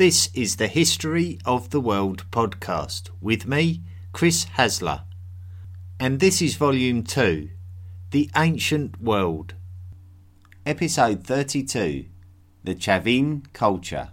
This is the History of the World podcast with me, Chris Hasler. And this is Volume 2 The Ancient World. Episode 32 The Chavin Culture.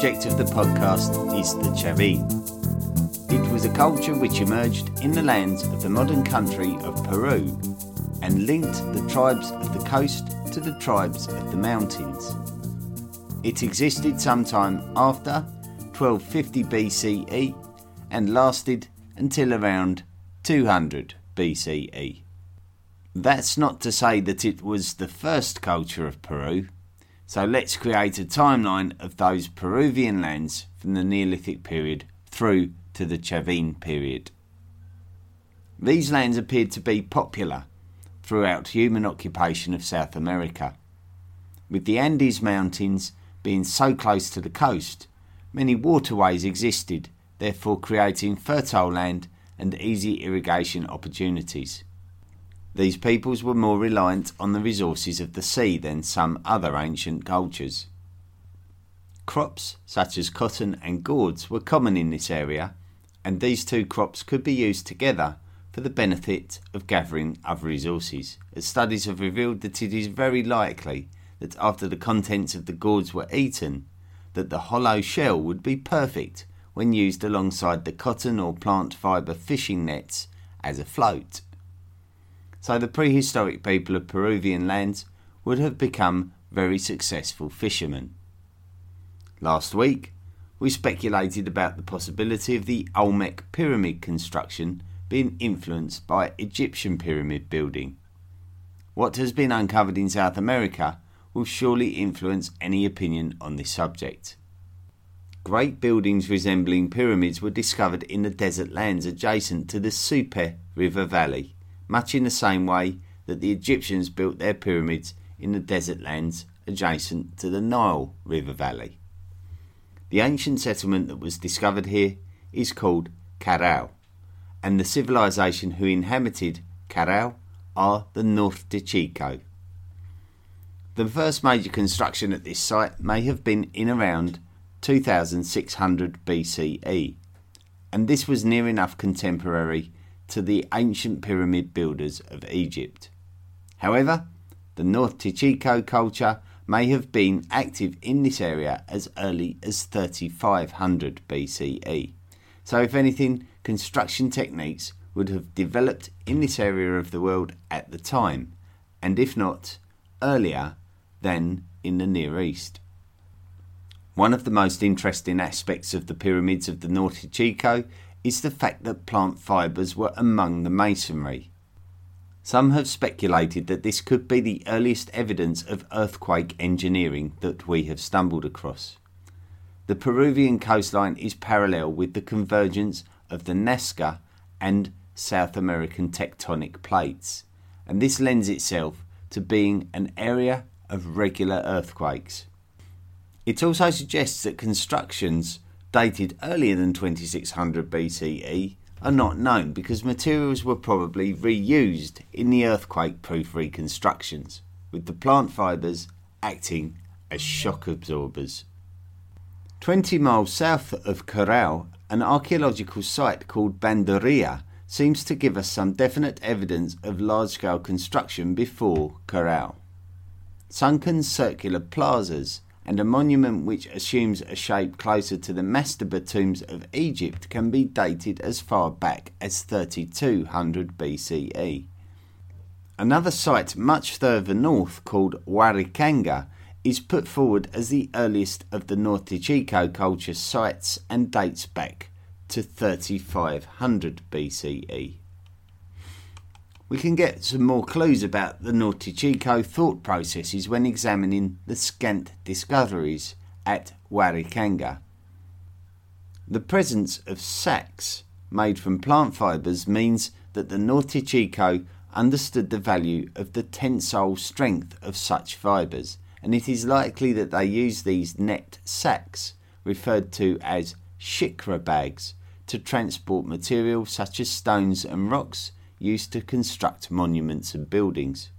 Subject of the podcast is the Chavin. It was a culture which emerged in the lands of the modern country of Peru and linked the tribes of the coast to the tribes of the mountains. It existed sometime after 1250 BCE and lasted until around 200 BCE. That's not to say that it was the first culture of Peru so let's create a timeline of those Peruvian lands from the Neolithic period through to the Chavin period. These lands appeared to be popular throughout human occupation of South America. With the Andes Mountains being so close to the coast, many waterways existed, therefore creating fertile land and easy irrigation opportunities. These peoples were more reliant on the resources of the sea than some other ancient cultures. Crops such as cotton and gourds were common in this area, and these two crops could be used together for the benefit of gathering other resources, as studies have revealed that it is very likely that after the contents of the gourds were eaten, that the hollow shell would be perfect when used alongside the cotton or plant fibre fishing nets as a float so the prehistoric people of Peruvian lands would have become very successful fishermen. Last week, we speculated about the possibility of the Olmec pyramid construction being influenced by Egyptian pyramid building. What has been uncovered in South America will surely influence any opinion on this subject. Great buildings resembling pyramids were discovered in the desert lands adjacent to the Supe River Valley much in the same way that the Egyptians built their pyramids in the desert lands adjacent to the Nile River Valley. The ancient settlement that was discovered here is called Caral, and the civilization who inhabited Caral are the North Chico. The first major construction at this site may have been in around 2600 BCE, and this was near enough contemporary to the ancient pyramid builders of Egypt. However, the Norte Chico culture may have been active in this area as early as 3500 BCE. So, if anything, construction techniques would have developed in this area of the world at the time, and if not, earlier than in the Near East. One of the most interesting aspects of the pyramids of the Norte Chico is the fact that plant fibres were among the masonry. Some have speculated that this could be the earliest evidence of earthquake engineering that we have stumbled across. The Peruvian coastline is parallel with the convergence of the Nazca and South American tectonic plates, and this lends itself to being an area of regular earthquakes. It also suggests that constructions dated earlier than 2600 BCE are not known because materials were probably reused in the earthquake proof reconstructions, with the plant fibres acting as shock absorbers. 20 miles south of Caral, an archaeological site called Bandurria seems to give us some definite evidence of large scale construction before Caral. Sunken circular plazas and a monument which assumes a shape closer to the mastaba tombs of Egypt can be dated as far back as 3200 BCE. Another site much further north called Huaricanga is put forward as the earliest of the North Chico culture sites and dates back to 3500 BCE we can get some more clues about the Norte Chico thought processes when examining the scant discoveries at Huaricanga. The presence of sacks made from plant fibres means that the Norte Chico understood the value of the tensile strength of such fibres, and it is likely that they used these net sacks, referred to as shikra bags, to transport material such as stones and rocks used to construct monuments and buildings.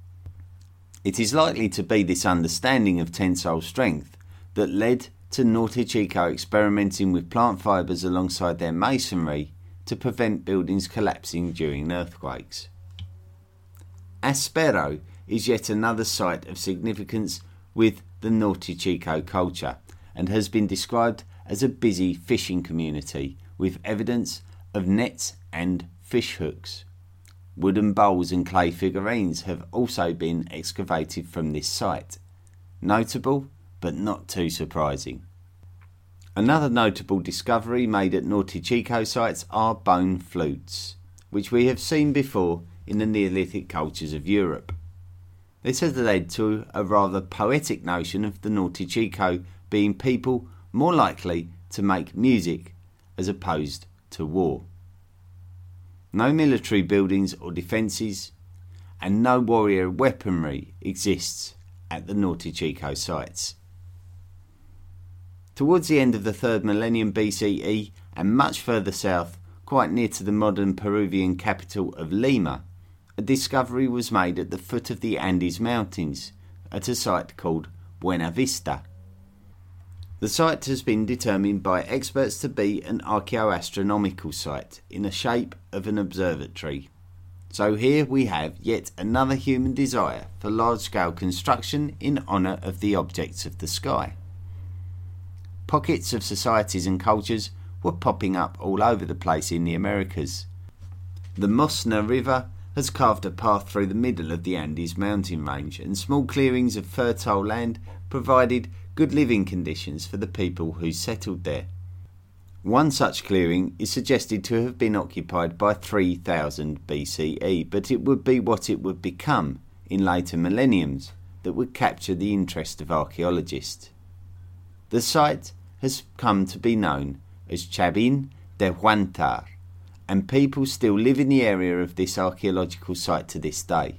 It is likely to be this understanding of tensile strength that led to Norte Chico experimenting with plant fibres alongside their masonry to prevent buildings collapsing during earthquakes. Aspero is yet another site of significance with the Norte Chico culture and has been described as a busy fishing community with evidence of nets and fish hooks. Wooden bowls and clay figurines have also been excavated from this site. Notable, but not too surprising. Another notable discovery made at Norte Chico sites are bone flutes, which we have seen before in the Neolithic cultures of Europe. This has led to a rather poetic notion of the Norte Chico being people more likely to make music as opposed to war. No military buildings or defences, and no warrior weaponry exists at the Norte Chico sites. Towards the end of the 3rd millennium BCE and much further south, quite near to the modern Peruvian capital of Lima, a discovery was made at the foot of the Andes Mountains at a site called Buena Vista. The site has been determined by experts to be an archaeoastronomical site in the shape of an observatory. So here we have yet another human desire for large scale construction in honour of the objects of the sky. Pockets of societies and cultures were popping up all over the place in the Americas. The Mosna River has carved a path through the middle of the Andes mountain range, and small clearings of fertile land provided good living conditions for the people who settled there. One such clearing is suggested to have been occupied by 3000 BCE, but it would be what it would become in later millenniums that would capture the interest of archaeologists. The site has come to be known as Chavin de Huantar, and people still live in the area of this archaeological site to this day.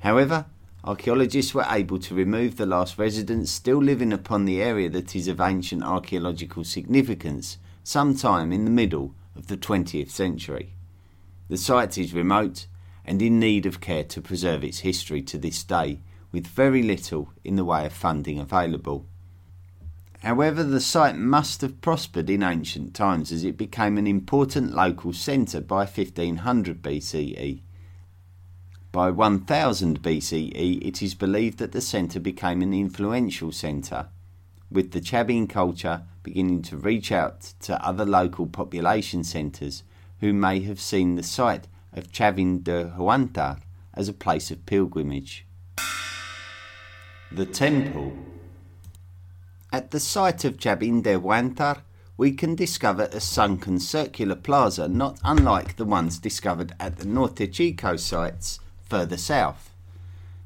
However, archaeologists were able to remove the last residents still living upon the area that is of ancient archaeological significance sometime in the middle of the 20th century. The site is remote and in need of care to preserve its history to this day, with very little in the way of funding available. However, the site must have prospered in ancient times as it became an important local centre by 1500 BCE. By 1000 BCE, it is believed that the centre became an influential centre, with the Chavin culture beginning to reach out to other local population centres who may have seen the site of Chavin de Huantar as a place of pilgrimage. The Temple at the site of Chavin de Huantar, we can discover a sunken circular plaza not unlike the ones discovered at the Norte Chico sites further south.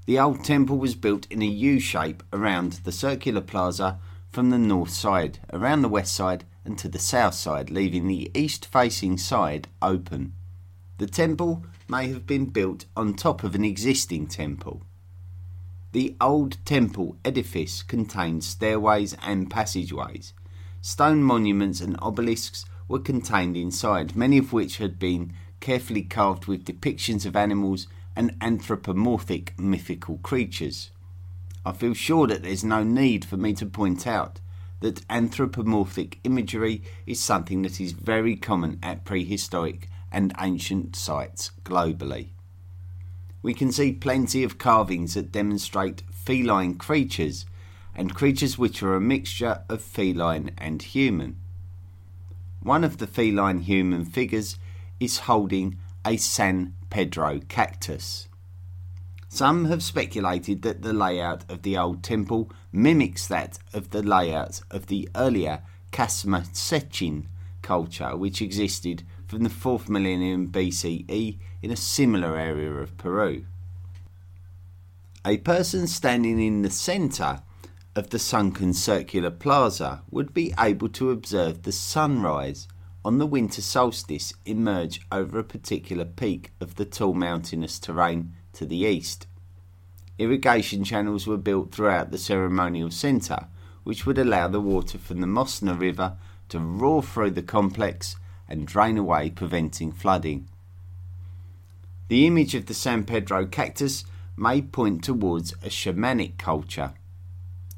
The old temple was built in a U shape around the circular plaza from the north side, around the west side, and to the south side, leaving the east facing side open. The temple may have been built on top of an existing temple. The old temple edifice contained stairways and passageways. Stone monuments and obelisks were contained inside, many of which had been carefully carved with depictions of animals and anthropomorphic mythical creatures. I feel sure that there's no need for me to point out that anthropomorphic imagery is something that is very common at prehistoric and ancient sites globally we can see plenty of carvings that demonstrate feline creatures and creatures which are a mixture of feline and human. One of the feline human figures is holding a San Pedro cactus. Some have speculated that the layout of the old temple mimics that of the layout of the earlier Casma Sechin culture, which existed from the 4th millennium BCE in a similar area of Peru. A person standing in the centre of the sunken circular plaza would be able to observe the sunrise on the winter solstice emerge over a particular peak of the tall mountainous terrain to the east. Irrigation channels were built throughout the ceremonial centre, which would allow the water from the Mosna River to roar through the complex and drain away, preventing flooding. The image of the San Pedro cactus may point towards a shamanic culture.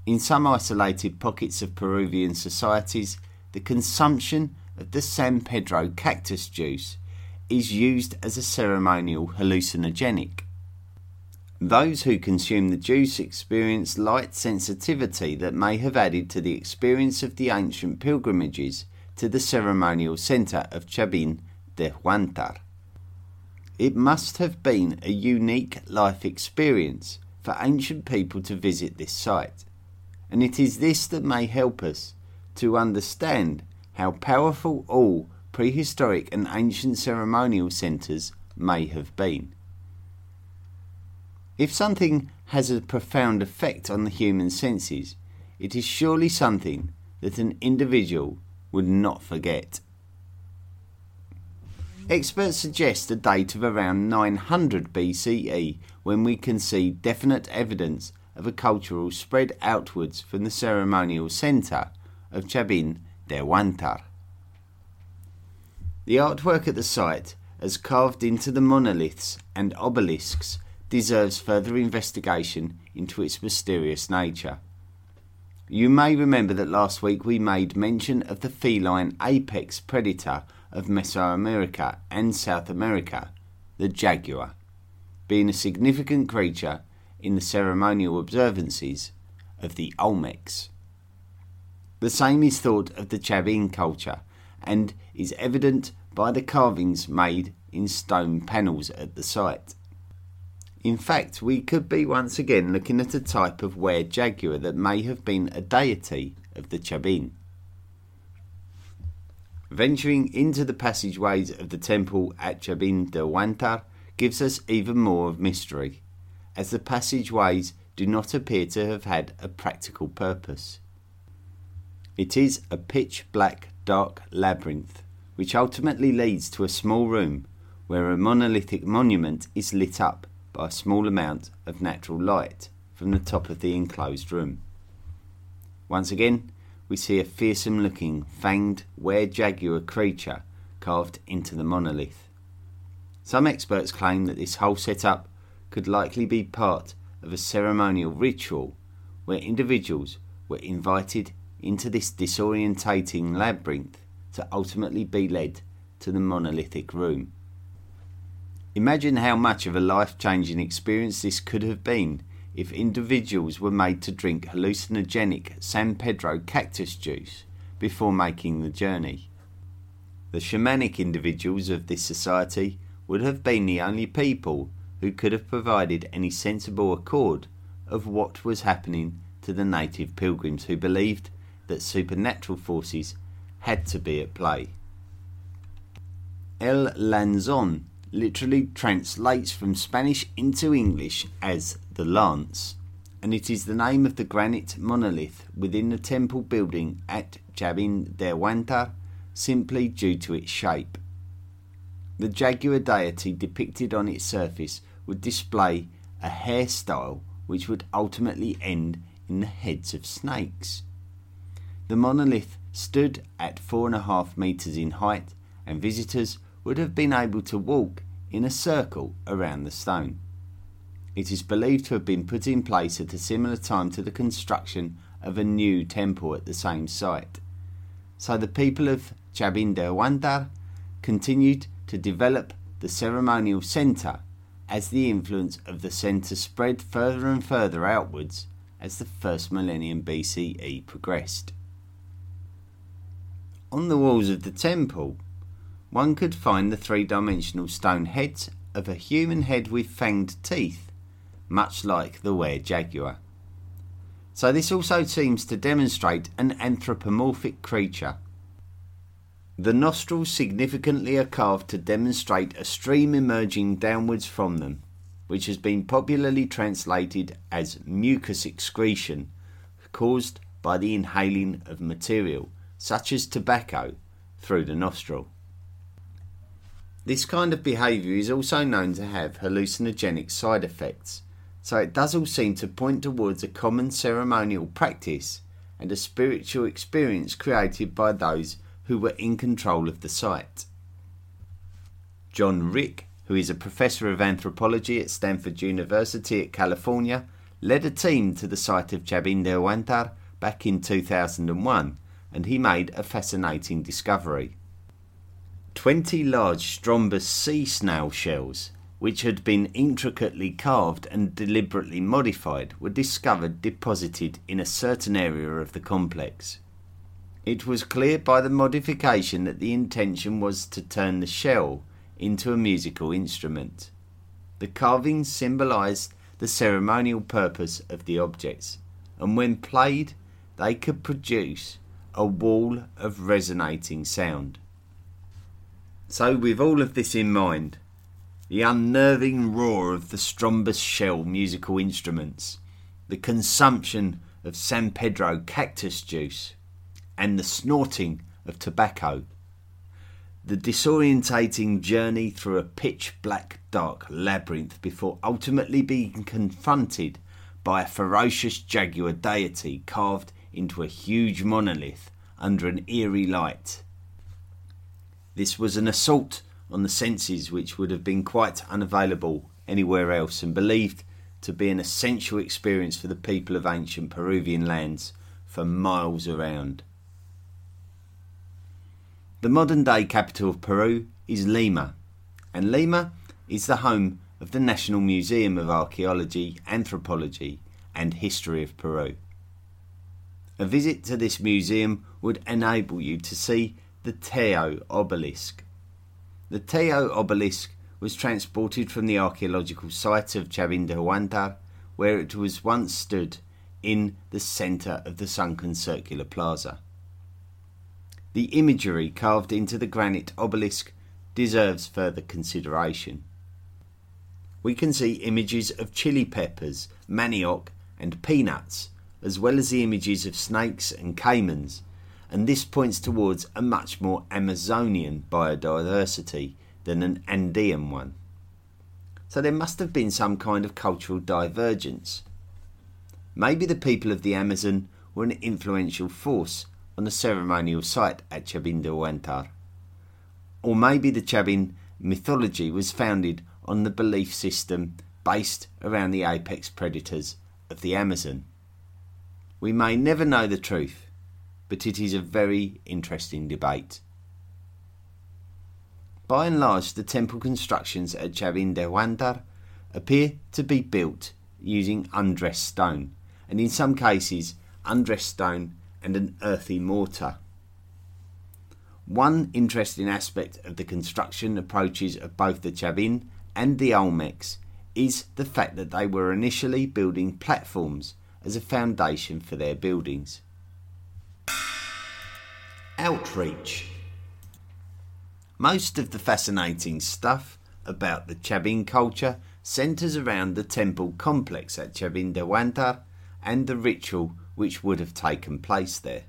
In some isolated pockets of Peruvian societies, the consumption of the San Pedro cactus juice is used as a ceremonial hallucinogenic. Those who consume the juice experience light sensitivity that may have added to the experience of the ancient pilgrimages to the ceremonial centre of Chavin de Huantar. It must have been a unique life experience for ancient people to visit this site, and it is this that may help us to understand how powerful all prehistoric and ancient ceremonial centres may have been. If something has a profound effect on the human senses, it is surely something that an individual would not forget. Experts suggest a date of around 900 BCE when we can see definite evidence of a cultural spread outwards from the ceremonial centre of Chavin de Huantar. The artwork at the site, as carved into the monoliths and obelisks, deserves further investigation into its mysterious nature. You may remember that last week we made mention of the feline apex predator of Mesoamerica and South America, the jaguar, being a significant creature in the ceremonial observances of the Olmecs. The same is thought of the Chavin culture and is evident by the carvings made in stone panels at the site. In fact, we could be once again looking at a type of were jaguar that may have been a deity of the Chavin. Venturing into the passageways of the temple at Chavin de Huantar gives us even more of mystery, as the passageways do not appear to have had a practical purpose. It is a pitch black, dark labyrinth, which ultimately leads to a small room where a monolithic monument is lit up by a small amount of natural light from the top of the enclosed room. Once again, we see a fearsome looking, fanged were jaguar creature carved into the monolith. Some experts claim that this whole setup could likely be part of a ceremonial ritual where individuals were invited into this disorientating labyrinth to ultimately be led to the monolithic room. Imagine how much of a life changing experience this could have been if individuals were made to drink hallucinogenic San Pedro cactus juice before making the journey. The shamanic individuals of this society would have been the only people who could have provided any sensible accord of what was happening to the native pilgrims who believed that supernatural forces had to be at play. El Lanzon literally translates from Spanish into English as the Lance, and it is the name of the granite monolith within the temple building at Chavin de Huantar simply due to its shape. The jaguar deity depicted on its surface would display a hairstyle which would ultimately end in the heads of snakes. The monolith stood at four and a half metres in height, and visitors would have been able to walk in a circle around the stone. It is believed to have been put in place at a similar time to the construction of a new temple at the same site. So the people of Chavin de Huantar continued to develop the ceremonial centre as the influence of the centre spread further and further outwards as the first millennium BCE progressed. On the walls of the temple, one could find the three dimensional stone heads of a human head with fanged teeth, much like the were jaguar. So, this also seems to demonstrate an anthropomorphic creature. The nostrils significantly are carved to demonstrate a stream emerging downwards from them, which has been popularly translated as mucus excretion caused by the inhaling of material, such as tobacco, through the nostril. This kind of behaviour is also known to have hallucinogenic side effects, so it does all seem to point towards a common ceremonial practice and a spiritual experience created by those who were in control of the site. John Rick, who is a professor of anthropology at Stanford University at California, led a team to the site of Chavindehuantar back in 2001 and he made a fascinating discovery. 20 large Strombus sea snail shells, which had been intricately carved and deliberately modified, were discovered deposited in a certain area of the complex. It was clear by the modification that the intention was to turn the shell into a musical instrument. The carvings symbolized the ceremonial purpose of the objects, and when played, they could produce a wall of resonating sound. So, with all of this in mind, the unnerving roar of the Strombus shell musical instruments, the consumption of San Pedro cactus juice, and the snorting of tobacco, the disorientating journey through a pitch black dark labyrinth before ultimately being confronted by a ferocious jaguar deity carved into a huge monolith under an eerie light this was an assault on the senses which would have been quite unavailable anywhere else and believed to be an essential experience for the people of ancient Peruvian lands for miles around. The modern day capital of Peru is Lima, and Lima is the home of the National Museum of Archaeology, Anthropology, and History of Peru. A visit to this museum would enable you to see the Tello obelisk. The Tello obelisk was transported from the archaeological site of Chavindehuantar, where it was once stood in the centre of the sunken circular plaza. The imagery carved into the granite obelisk deserves further consideration. We can see images of chili peppers, manioc, and peanuts, as well as the images of snakes and caimans and this points towards a much more Amazonian biodiversity than an Andean one. So there must have been some kind of cultural divergence. Maybe the people of the Amazon were an influential force on the ceremonial site at Chavindehuantar. Or maybe the Chavin mythology was founded on the belief system based around the apex predators of the Amazon. We may never know the truth, but it is a very interesting debate. By and large, the temple constructions at Chavindehuantar appear to be built using undressed stone, and in some cases, undressed stone and an earthy mortar. One interesting aspect of the construction approaches of both the Chavin and the Olmecs is the fact that they were initially building platforms as a foundation for their buildings. Outreach. Most of the fascinating stuff about the Chavin culture centres around the temple complex at Chavindehuantar and the ritual which would have taken place there.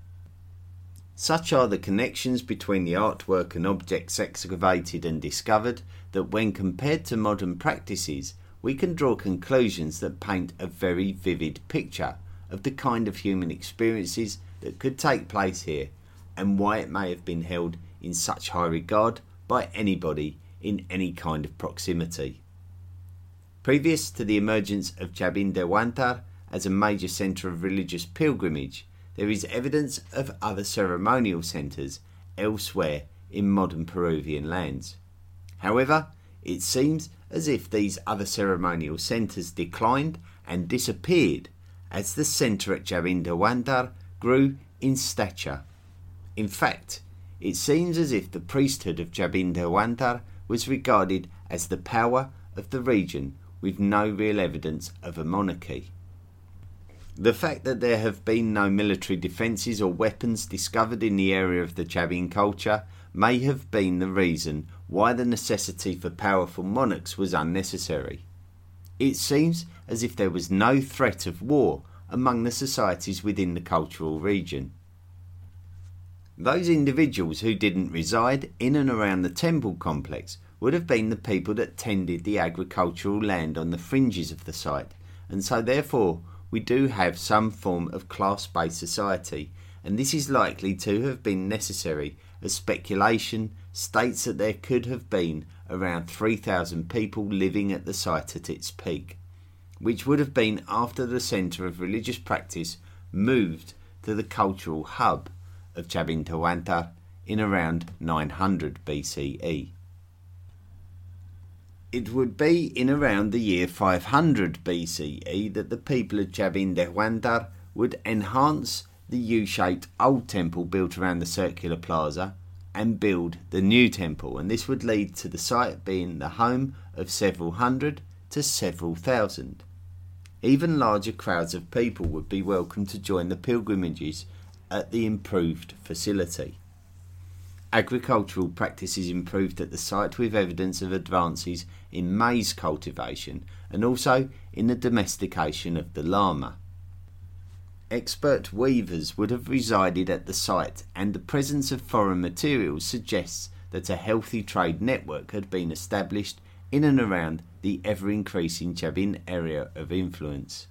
Such are the connections between the artwork and objects excavated and discovered that when compared to modern practices, we can draw conclusions that paint a very vivid picture of the kind of human experiences that could take place here and why it may have been held in such high regard by anybody in any kind of proximity. Previous to the emergence of Chavindehuantar as a major centre of religious pilgrimage, there is evidence of other ceremonial centres elsewhere in modern Peruvian lands. However, it seems as if these other ceremonial centres declined and disappeared as the centre at Chavindehuantar grew in stature in fact, it seems as if the priesthood of Chavindehuantar was regarded as the power of the region with no real evidence of a monarchy. The fact that there have been no military defences or weapons discovered in the area of the Chavin culture may have been the reason why the necessity for powerful monarchs was unnecessary. It seems as if there was no threat of war among the societies within the cultural region. Those individuals who didn't reside in and around the temple complex would have been the people that tended the agricultural land on the fringes of the site, and so therefore we do have some form of class based society, and this is likely to have been necessary as speculation states that there could have been around 3,000 people living at the site at its peak, which would have been after the centre of religious practice moved to the cultural hub of Chavindehuantar in around 900 BCE. It would be in around the year 500 BCE that the people of Chavindehuantar would enhance the U shaped old temple built around the circular plaza and build the new temple, and this would lead to the site being the home of several hundred to several thousand. Even larger crowds of people would be welcome to join the pilgrimages at the improved facility. Agricultural practices improved at the site with evidence of advances in maize cultivation and also in the domestication of the llama. Expert weavers would have resided at the site, and the presence of foreign materials suggests that a healthy trade network had been established in and around the ever increasing Chavin area of influence.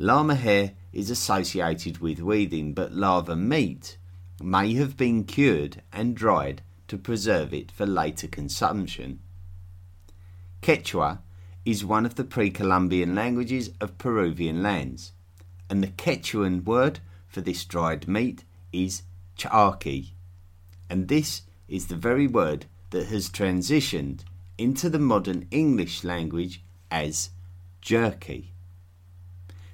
Llama hair is associated with weaving, but lava meat may have been cured and dried to preserve it for later consumption. Quechua is one of the pre Columbian languages of Peruvian lands and the Quechuan word for this dried meat is charqui, and this is the very word that has transitioned into the modern English language as jerky.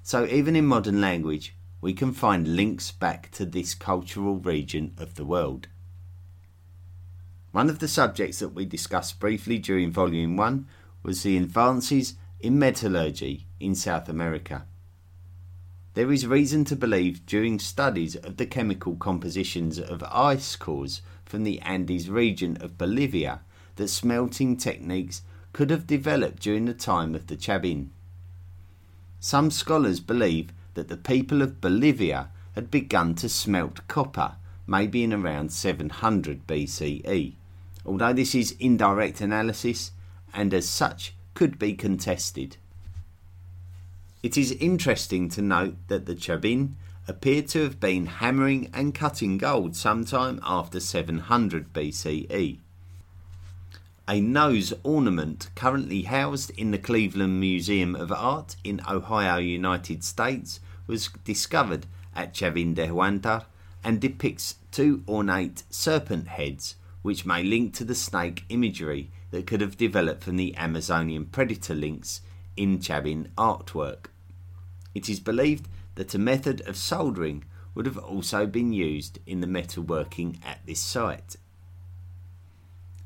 So, even in modern language, we can find links back to this cultural region of the world. One of the subjects that we discussed briefly during Volume 1 was the advances in metallurgy in South America. There is reason to believe during studies of the chemical compositions of ice cores from the Andes region of Bolivia that smelting techniques could have developed during the time of the Chavin. Some scholars believe that the people of Bolivia had begun to smelt copper maybe in around 700 BCE, although this is indirect analysis and as such could be contested. It is interesting to note that the Chavin appeared to have been hammering and cutting gold sometime after 700 BCE. A nose ornament currently housed in the Cleveland Museum of Art in Ohio, United States, was discovered at Chavin de Huantar and depicts two ornate serpent heads, which may link to the snake imagery that could have developed from the Amazonian predator links in Chavin artwork. It is believed that a method of soldering would have also been used in the metalworking at this site.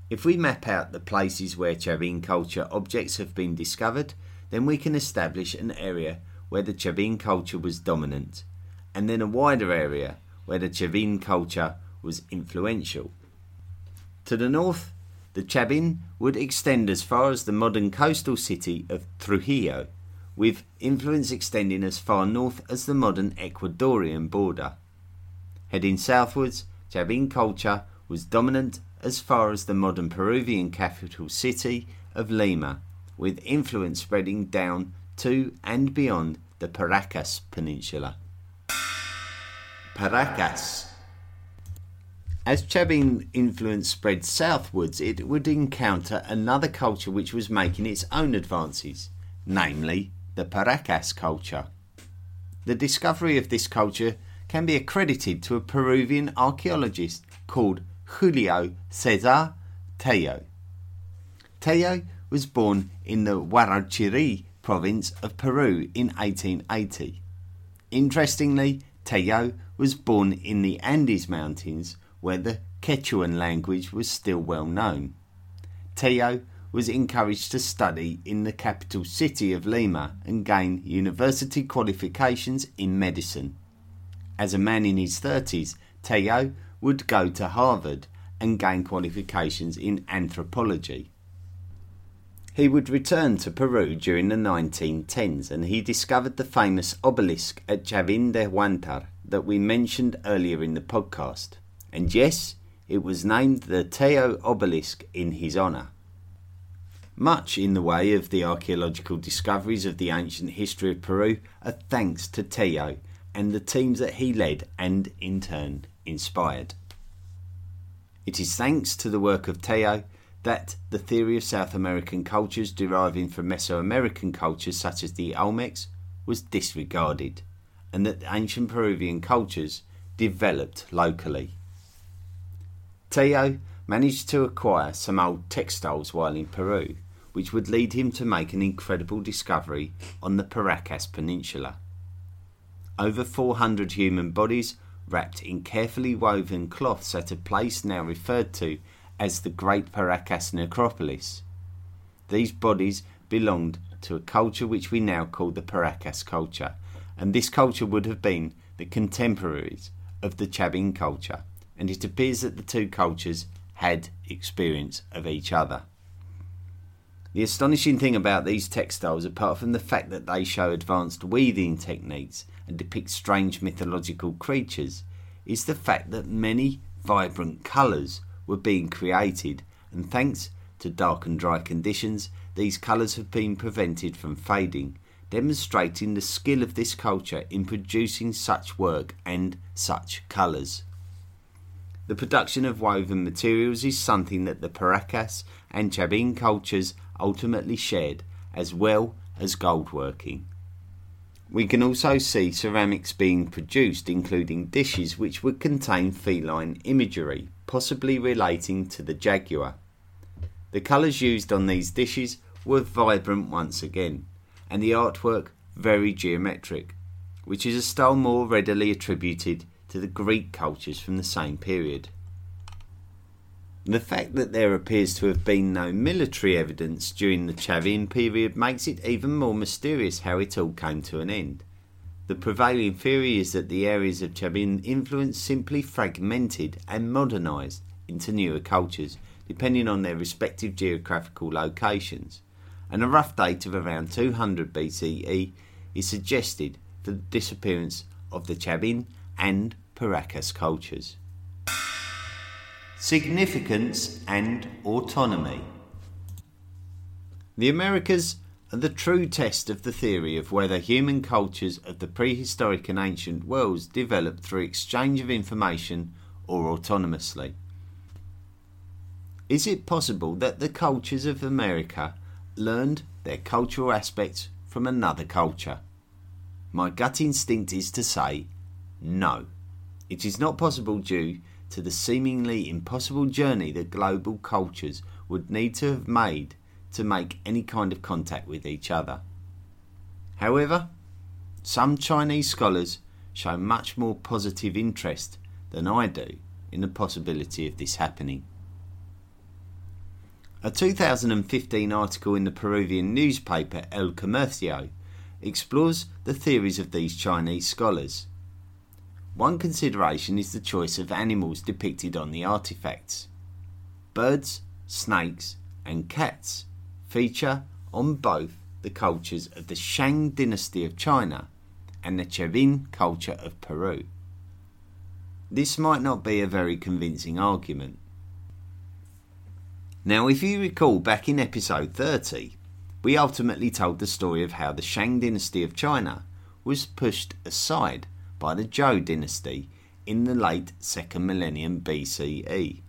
If we map out the places where Chavin culture objects have been discovered, then we can establish an area where the Chavin culture was dominant, and then a wider area where the Chavin culture was influential. To the north, the Chabin would extend as far as the modern coastal city of Trujillo, with influence extending as far north as the modern Ecuadorian border. Heading southwards, Chavin culture was dominant as far as the modern Peruvian capital city of Lima, with influence spreading down to and beyond the Paracas Peninsula. Paracas. As Chavin influence spread southwards, it would encounter another culture which was making its own advances, namely the Paracas culture. The discovery of this culture can be accredited to a Peruvian archaeologist called Julio Cesar Tello. Tello was born in the Huarochirí province of Peru in 1880. Interestingly, Tello was born in the Andes Mountains where the Quechuan language was still well known. Tello was encouraged to study in the capital city of Lima and gain university qualifications in medicine. As a man in his 30s, Tello would go to Harvard and gain qualifications in anthropology. He would return to Peru during the 1910s and he discovered the famous obelisk at Chavin de Huantar that we mentioned earlier in the podcast. And yes, it was named the Tello obelisk in his honour. Much in the way of the archaeological discoveries of the ancient history of Peru are thanks to Tello and the teams that he led and in turn inspired. It is thanks to the work of Tello that the theory of South American cultures deriving from Mesoamerican cultures such as the Olmecs was disregarded, and that the ancient Peruvian cultures developed locally. Tello managed to acquire some old textiles while in Peru, which would lead him to make an incredible discovery on the Paracas Peninsula. Over 400 human bodies wrapped in carefully woven cloths at a place now referred to as the Great Paracas Necropolis. These bodies belonged to a culture which we now call the Paracas culture, and this culture would have been the contemporaries of the Chavin culture, and it appears that the two cultures had experience of each other. The astonishing thing about these textiles, apart from the fact that they show advanced weaving techniques and depict strange mythological creatures, is the fact that many vibrant colours were being created, and thanks to dark and dry conditions, these colours have been prevented from fading, demonstrating the skill of this culture in producing such work and such colours. The production of woven materials is something that the Paracas and Chavin cultures ultimately shared, as well as gold working. We can also see ceramics being produced, including dishes which would contain feline imagery, possibly relating to the jaguar. The colours used on these dishes were vibrant once again, and the artwork very geometric, which is a style more readily attributed to the Greek cultures from the same period. The fact that there appears to have been no military evidence during the Chavin period makes it even more mysterious how it all came to an end. The prevailing theory is that the areas of Chavin influence simply fragmented and modernised into newer cultures, depending on their respective geographical locations, and a rough date of around 200 BCE is suggested for the disappearance of the Chavin and Paracas cultures. Significance and autonomy. The Americas are the true test of the theory of whether human cultures of the prehistoric and ancient worlds developed through exchange of information or autonomously. Is it possible that the cultures of America learned their cultural aspects from another culture? My gut instinct is to say no. It is not possible due to the seemingly impossible journey that global cultures would need to have made to make any kind of contact with each other. However, some Chinese scholars show much more positive interest than I do in the possibility of this happening. A 2015 article in the Peruvian newspaper El Comercio explores the theories of these Chinese scholars. One consideration is the choice of animals depicted on the artifacts. Birds, snakes, and cats feature on both the cultures of the Shang dynasty of China and the Chavin culture of Peru. This might not be a very convincing argument. Now, if you recall back in episode 30, we ultimately told the story of how the Shang dynasty of China was pushed aside by the Zhou dynasty in the late 2nd millennium BCE.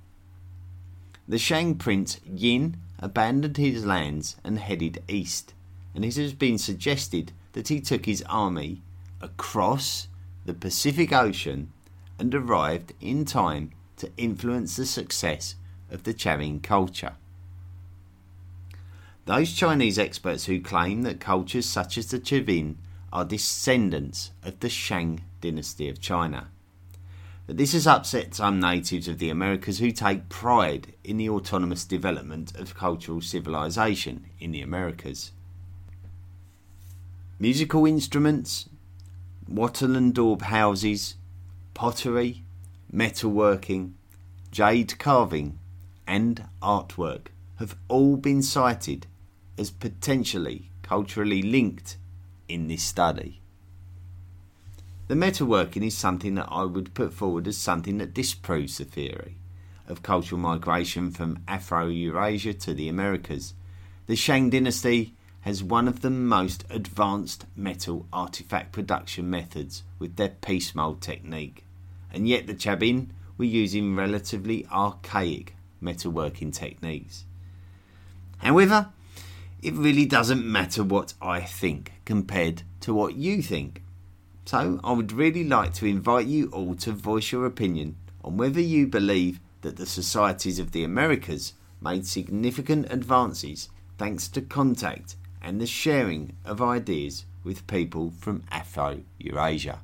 The Shang prince Yin abandoned his lands and headed east, and it has been suggested that he took his army across the Pacific Ocean and arrived in time to influence the success of the Chavin culture. Those Chinese experts who claim that cultures such as the Chavin are descendants of the Shang dynasty of China. But this has upset some natives of the Americas who take pride in the autonomous development of cultural civilization in the Americas. Musical instruments, wattle and daub houses, pottery, metalworking, jade carving, and artwork have all been cited as potentially culturally linked in this study. The metalworking is something that I would put forward as something that disproves the theory of cultural migration from Afro Eurasia to the Americas. The Shang dynasty has one of the most advanced metal artifact production methods with their piece mold technique, and yet the Chavin were using relatively archaic metalworking techniques. However, it really doesn't matter what I think compared to what you think. So, I would really like to invite you all to voice your opinion on whether you believe that the societies of the Americas made significant advances thanks to contact and the sharing of ideas with people from Afro Eurasia.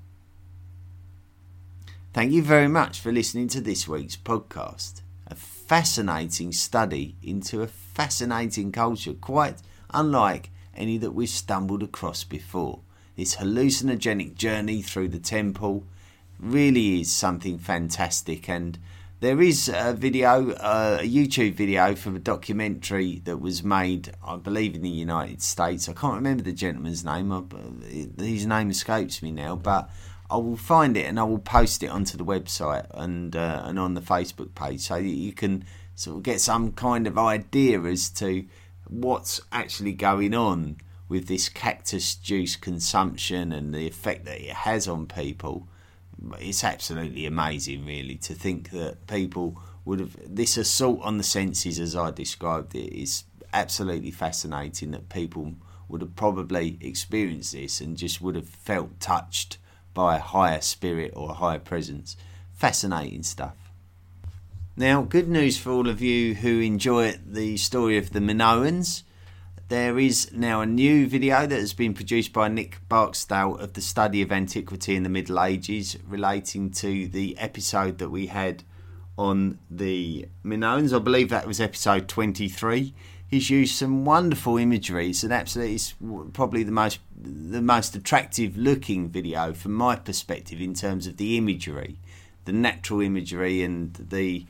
Thank you very much for listening to this week's podcast. A fascinating study into a fascinating culture, quite unlike any that we've stumbled across before. This hallucinogenic journey through the temple really is something fantastic and there is a video, uh, a YouTube video from a documentary that was made, I believe, in the United States. I can't remember the gentleman's name. his name escapes me now, but I will find it and I will post it onto the website and uh, and on the Facebook page so that you can sort of get some kind of idea as to what's actually going on with this cactus juice consumption and the effect that it has on people it's absolutely amazing, really, to think that people would have this assault on the senses, as I described it, is absolutely fascinating. That people would have probably experienced this and just would have felt touched by a higher spirit or a higher presence. Fascinating stuff. Now, good news for all of you who enjoy the story of the Minoans. There is now a new video that has been produced by Nick Barksdale of the study of antiquity in the Middle Ages relating to the episode that we had on the Minoans. I believe that was episode 23. He's used some wonderful imagery. It's an absolutely, it's probably the most the most attractive looking video from my perspective in terms of the imagery, the natural imagery, and the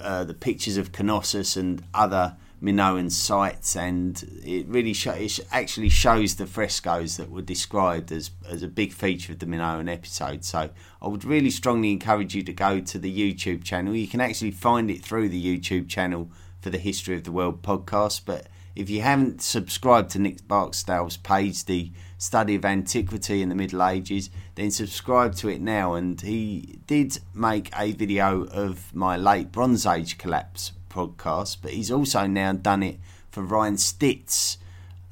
uh, the pictures of Knossos and other Minoan sites, and it really sh- it actually shows the frescoes that were described as as a big feature of the Minoan episode. So I would really strongly encourage you to go to the YouTube channel. You can actually find it through the YouTube channel for the History of the World podcast. But if you haven't subscribed to Nick Barksdale's page, the study of antiquity in the Middle Ages, then subscribe to it now. And he did make a video of my late Bronze Age collapse podcast, but he's also now done it for Ryan Stitt's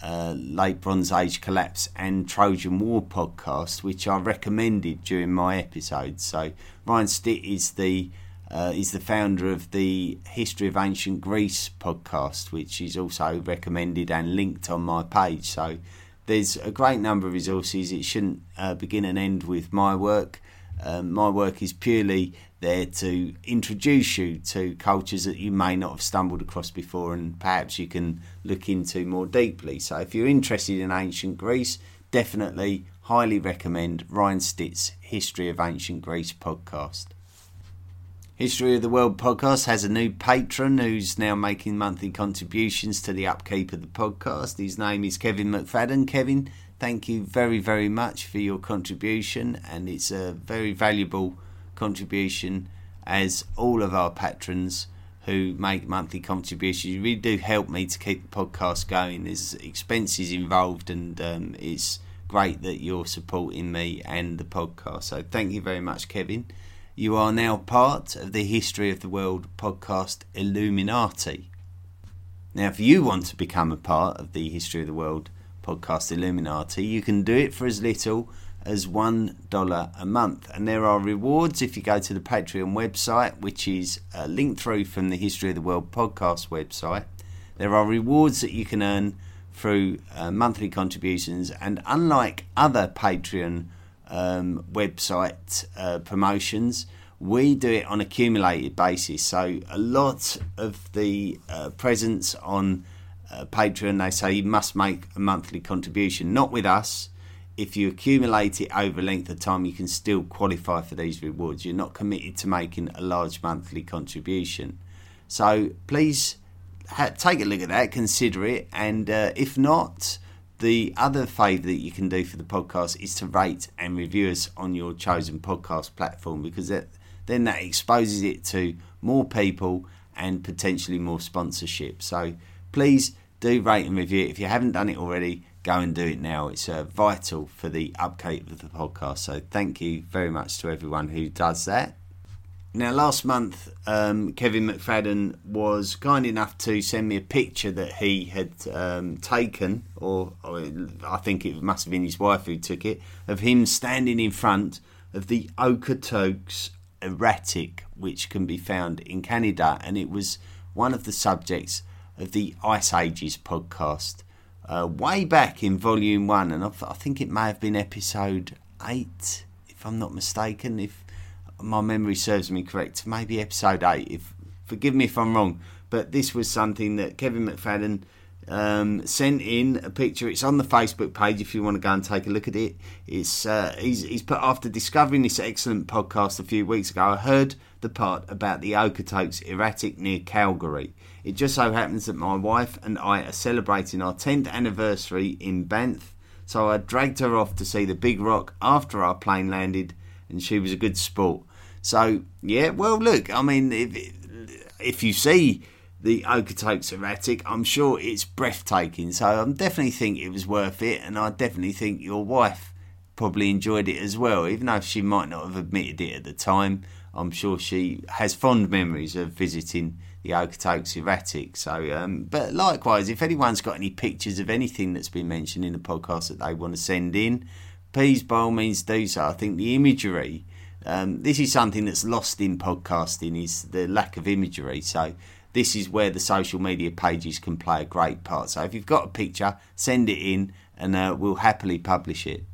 uh, Late Bronze Age Collapse and Trojan War podcast, which I recommended during my episode. So Ryan Stitt is the uh, is the founder of the History of Ancient Greece podcast, which is also recommended and linked on my page. So there's a great number of resources. It shouldn't uh, begin and end with my work. Um, my work is purely there to introduce you to cultures that you may not have stumbled across before and perhaps you can look into more deeply. So, if you're interested in ancient Greece, definitely highly recommend Ryan Stitt's History of Ancient Greece podcast. History of the World podcast has a new patron who's now making monthly contributions to the upkeep of the podcast. His name is Kevin McFadden. Kevin, thank you very, very much for your contribution, and it's a very valuable contribution as all of our patrons who make monthly contributions. Really do help me to keep the podcast going. There's expenses involved, and um, it's great that you're supporting me and the podcast. So thank you very much, Kevin. You are now part of the History of the World podcast Illuminati. Now, if you want to become a part of the History of the World podcast Illuminati, you can do it for as little as $1 a month. And there are rewards if you go to the Patreon website, which is uh, linked through from the History of the World podcast website. There are rewards that you can earn through uh, monthly contributions, and unlike other Patreon um, website uh, promotions, we do it on accumulated basis. So a lot of the uh, presents on uh, Patreon, they say you must make a monthly contribution. Not with us if you accumulate it over length of time, you can still qualify for these rewards. You're not committed to making a large monthly contribution. So please ha- take a look at that, consider it, and uh, if not, the other favour that you can do for the podcast is to rate and review us on your chosen podcast platform because that, then that exposes it to more people and potentially more sponsorship. So please do rate and review. If you haven't done it already, go and do it now. It's uh, vital for the upkeep of the podcast. So thank you very much to everyone who does that. Now, last month, um, Kevin McFadden was kind enough to send me a picture that he had um, taken, or, or, I think it must have been his wife who took it, of him standing in front of the Okotoks erratic, which can be found in Canada. And it was one of the subjects of the Ice Ages podcast uh, way back in volume one. And I, I think it may have been episode eight, if I'm not mistaken. If my memory serves me correct, maybe episode eight. If forgive me if I'm wrong, but this was something that Kevin McFadden um, sent in a picture. It's on the Facebook page if you want to go and take a look at it. It's uh, he's, he's put after discovering this excellent podcast a few weeks ago. I heard the part about the Okotoks erratic near Calgary. It just so happens that my wife and I are celebrating our 10th anniversary in Banff, so I dragged her off to see the big rock after our plane landed, and she was a good sport. So yeah, well, look, I mean, if if you see the Okotoks erratic, I'm sure it's breathtaking. So I definitely think it was worth it, and I definitely think your wife probably enjoyed it as well, even though she might not have admitted it at the time. I'm sure she has fond memories of visiting the Okotoks erratic. So, um, but likewise, if anyone's got any pictures of anything that's been mentioned in the podcast that they want to send in, please by all means do so. I think the imagery um, this is something that's lost in podcasting is the lack of imagery. So this is where the social media pages can play a great part. So if you've got a picture, send it in, and uh, we'll happily publish it.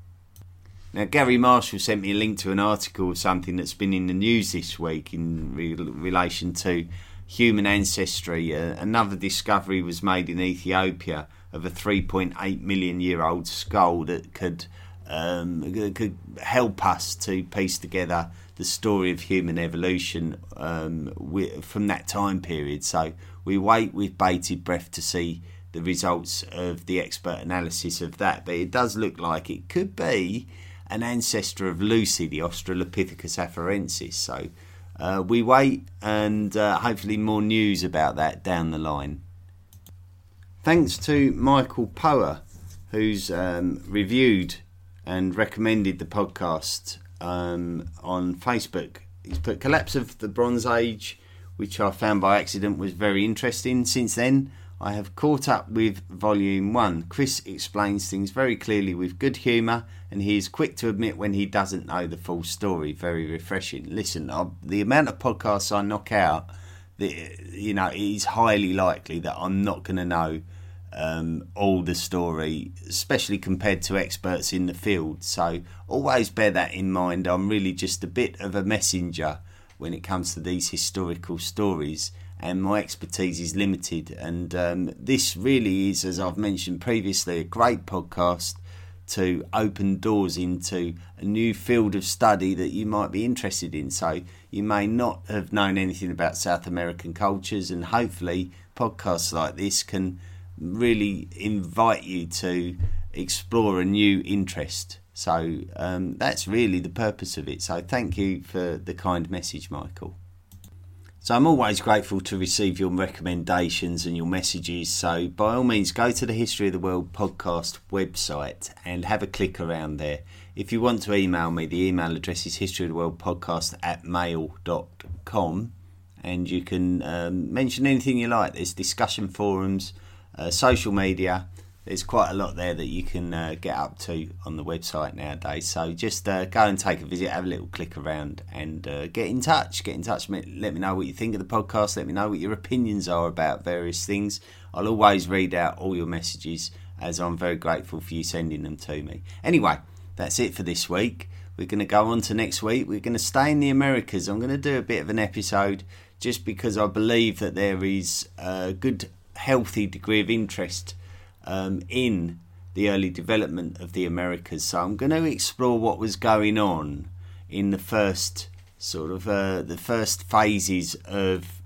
Now, Gary Marshall sent me a link to an article of something that's been in the news this week in re- relation to human ancestry. Uh, another discovery was made in Ethiopia of a 3.8 million year old skull that could um, could help us to piece together the story of human evolution um, from that time period. So we wait with bated breath to see the results of the expert analysis of that. But it does look like it could be an ancestor of Lucy, the Australopithecus afarensis. So uh, we wait and uh, hopefully more news about that down the line. Thanks to Michael Power, who's um, reviewed and recommended the podcast um, on Facebook. He's put Collapse of the Bronze Age, which I found by accident was very interesting. Since then, I have caught up with Volume 1. Chris explains things very clearly with good humour, and he is quick to admit when he doesn't know the full story. Very refreshing. Listen, I, the amount of podcasts I knock out, the, you know, it is highly likely that I'm not going to know um, the story, especially compared to experts in the field. So always bear that in mind. I'm really just a bit of a messenger when it comes to these historical stories, and my expertise is limited. And um, this really is, as I've mentioned previously, a great podcast to open doors into a new field of study that you might be interested in. So you may not have known anything about South American cultures, and hopefully podcasts like this can really invite you to explore a new interest. So um, that's really the purpose of it. So thank you for the kind message, Michael. So I'm always grateful to receive your recommendations and your messages. So by all means, go to the History of the World podcast website and have a click around there. If you want to email me, the email address is historyoftheworldpodcast of the world podcast at mail.com and you can um, mention anything you like. There's discussion forums uh, social media, there's quite a lot there that you can uh, get up to on the website nowadays. So just uh, go and take a visit, have a little click around, and uh, get in touch. Get in touch. Let me know what you think of the podcast. Let me know what your opinions are about various things. I'll always read out all your messages, as I'm very grateful for you sending them to me. Anyway, that's it for this week. We're going to go on to next week. We're going to stay in the Americas. I'm going to do a bit of an episode just because I believe that there is a good healthy degree of interest um, in the early development of the Americas. So I'm going to explore what was going on in the first sort of uh, the first phases of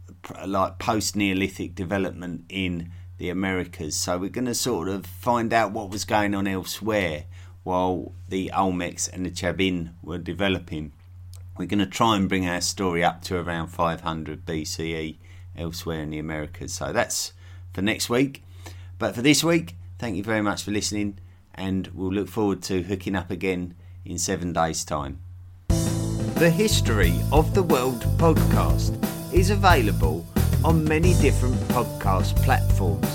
like post Neolithic development in the Americas. So we're going to sort of find out what was going on elsewhere while the Olmecs and the Chavin were developing. We're going to try and bring our story up to around 500 BCE elsewhere in the Americas. So that's for next week. But for this week, thank you very much for listening, and we'll look forward to hooking up again in seven days' time. The History of the World podcast is available on many different podcast platforms.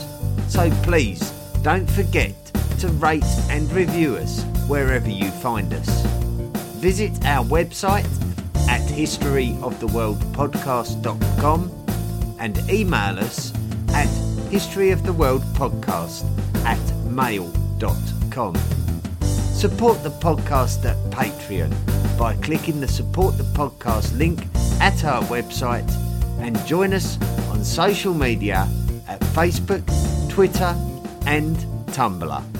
So please don't forget to rate and review us wherever you find us. Visit our website at historyoftheworldpodcast.com and email us at historyoftheworldpodcast at mail.com. Support the podcast at Patreon by clicking the support the podcast link at our website and join us on social media at Facebook, Twitter, and Tumblr.